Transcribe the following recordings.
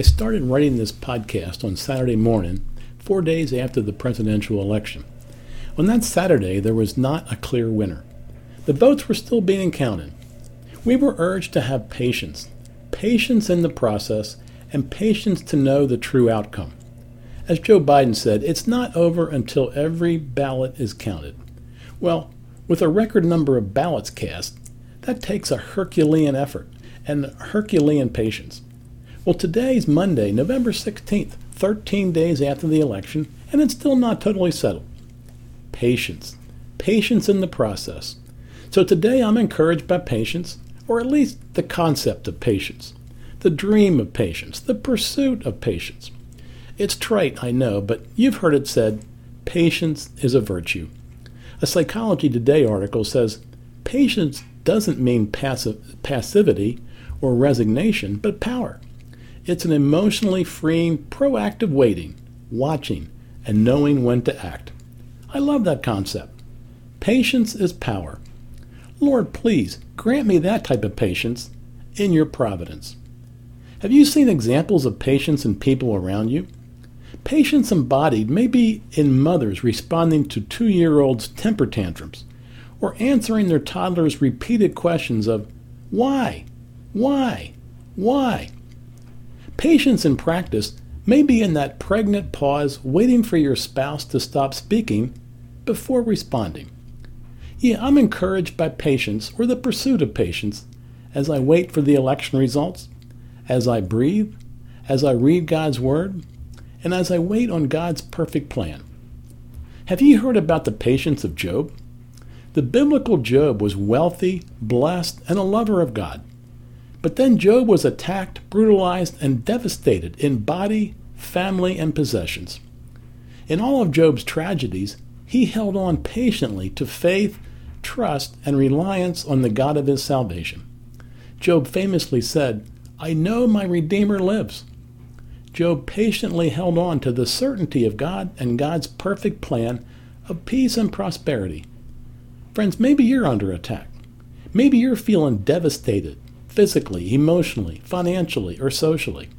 I started writing this podcast on Saturday morning, four days after the presidential election. On that Saturday, there was not a clear winner. The votes were still being counted. We were urged to have patience, patience in the process, and patience to know the true outcome. As Joe Biden said, it's not over until every ballot is counted. Well, with a record number of ballots cast, that takes a Herculean effort and Herculean patience. Well, today's Monday, November 16th, 13 days after the election, and it's still not totally settled. Patience. Patience in the process. So today I'm encouraged by patience, or at least the concept of patience, the dream of patience, the pursuit of patience. It's trite, I know, but you've heard it said patience is a virtue. A Psychology Today article says patience doesn't mean passive, passivity or resignation, but power. It's an emotionally freeing, proactive waiting, watching, and knowing when to act. I love that concept. Patience is power. Lord, please grant me that type of patience in your providence. Have you seen examples of patience in people around you? Patience embodied may be in mothers responding to two year olds' temper tantrums, or answering their toddlers' repeated questions of, Why? Why? Why? Patience in practice may be in that pregnant pause waiting for your spouse to stop speaking before responding. Yeah, I'm encouraged by patience or the pursuit of patience as I wait for the election results, as I breathe, as I read God's Word, and as I wait on God's perfect plan. Have you heard about the patience of Job? The biblical Job was wealthy, blessed, and a lover of God. But then Job was attacked, brutalized, and devastated in body, family, and possessions. In all of Job's tragedies, he held on patiently to faith, trust, and reliance on the God of his salvation. Job famously said, I know my Redeemer lives. Job patiently held on to the certainty of God and God's perfect plan of peace and prosperity. Friends, maybe you're under attack. Maybe you're feeling devastated, physically, emotionally, financially, or socially.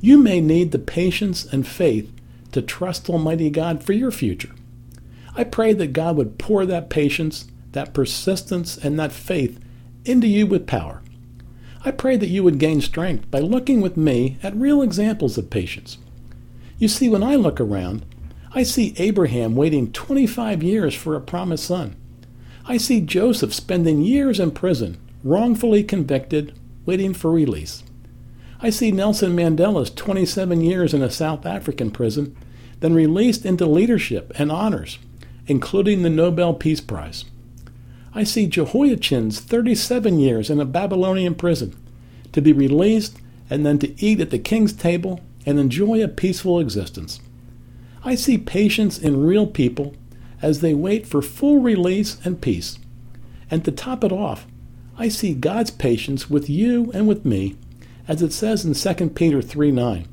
You may need the patience and faith to trust Almighty God for your future. I pray that God would pour that patience, that persistence, and that faith into you with power. I pray that you would gain strength by looking with me at real examples of patience. You see, when I look around, I see Abraham waiting 25 years for a promised son. I see Joseph spending years in prison wrongfully convicted, waiting for release. I see Nelson Mandela's 27 years in a South African prison, then released into leadership and honors, including the Nobel Peace Prize. I see Jehoiachin's 37 years in a Babylonian prison, to be released and then to eat at the king's table and enjoy a peaceful existence. I see patience in real people as they wait for full release and peace. And to top it off, I see God's patience with you and with me, as it says in 2 Peter 3 9.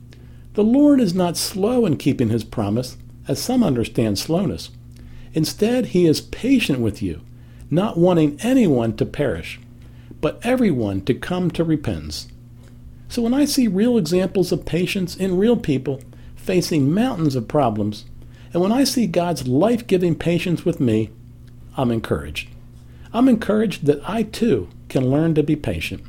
The Lord is not slow in keeping his promise, as some understand slowness. Instead, he is patient with you, not wanting anyone to perish, but everyone to come to repentance. So when I see real examples of patience in real people facing mountains of problems, and when I see God's life giving patience with me, I'm encouraged. I'm encouraged that I too can learn to be patient.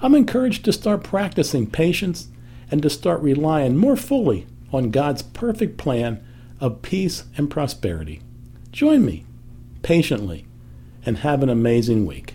I'm encouraged to start practicing patience and to start relying more fully on God's perfect plan of peace and prosperity. Join me patiently and have an amazing week.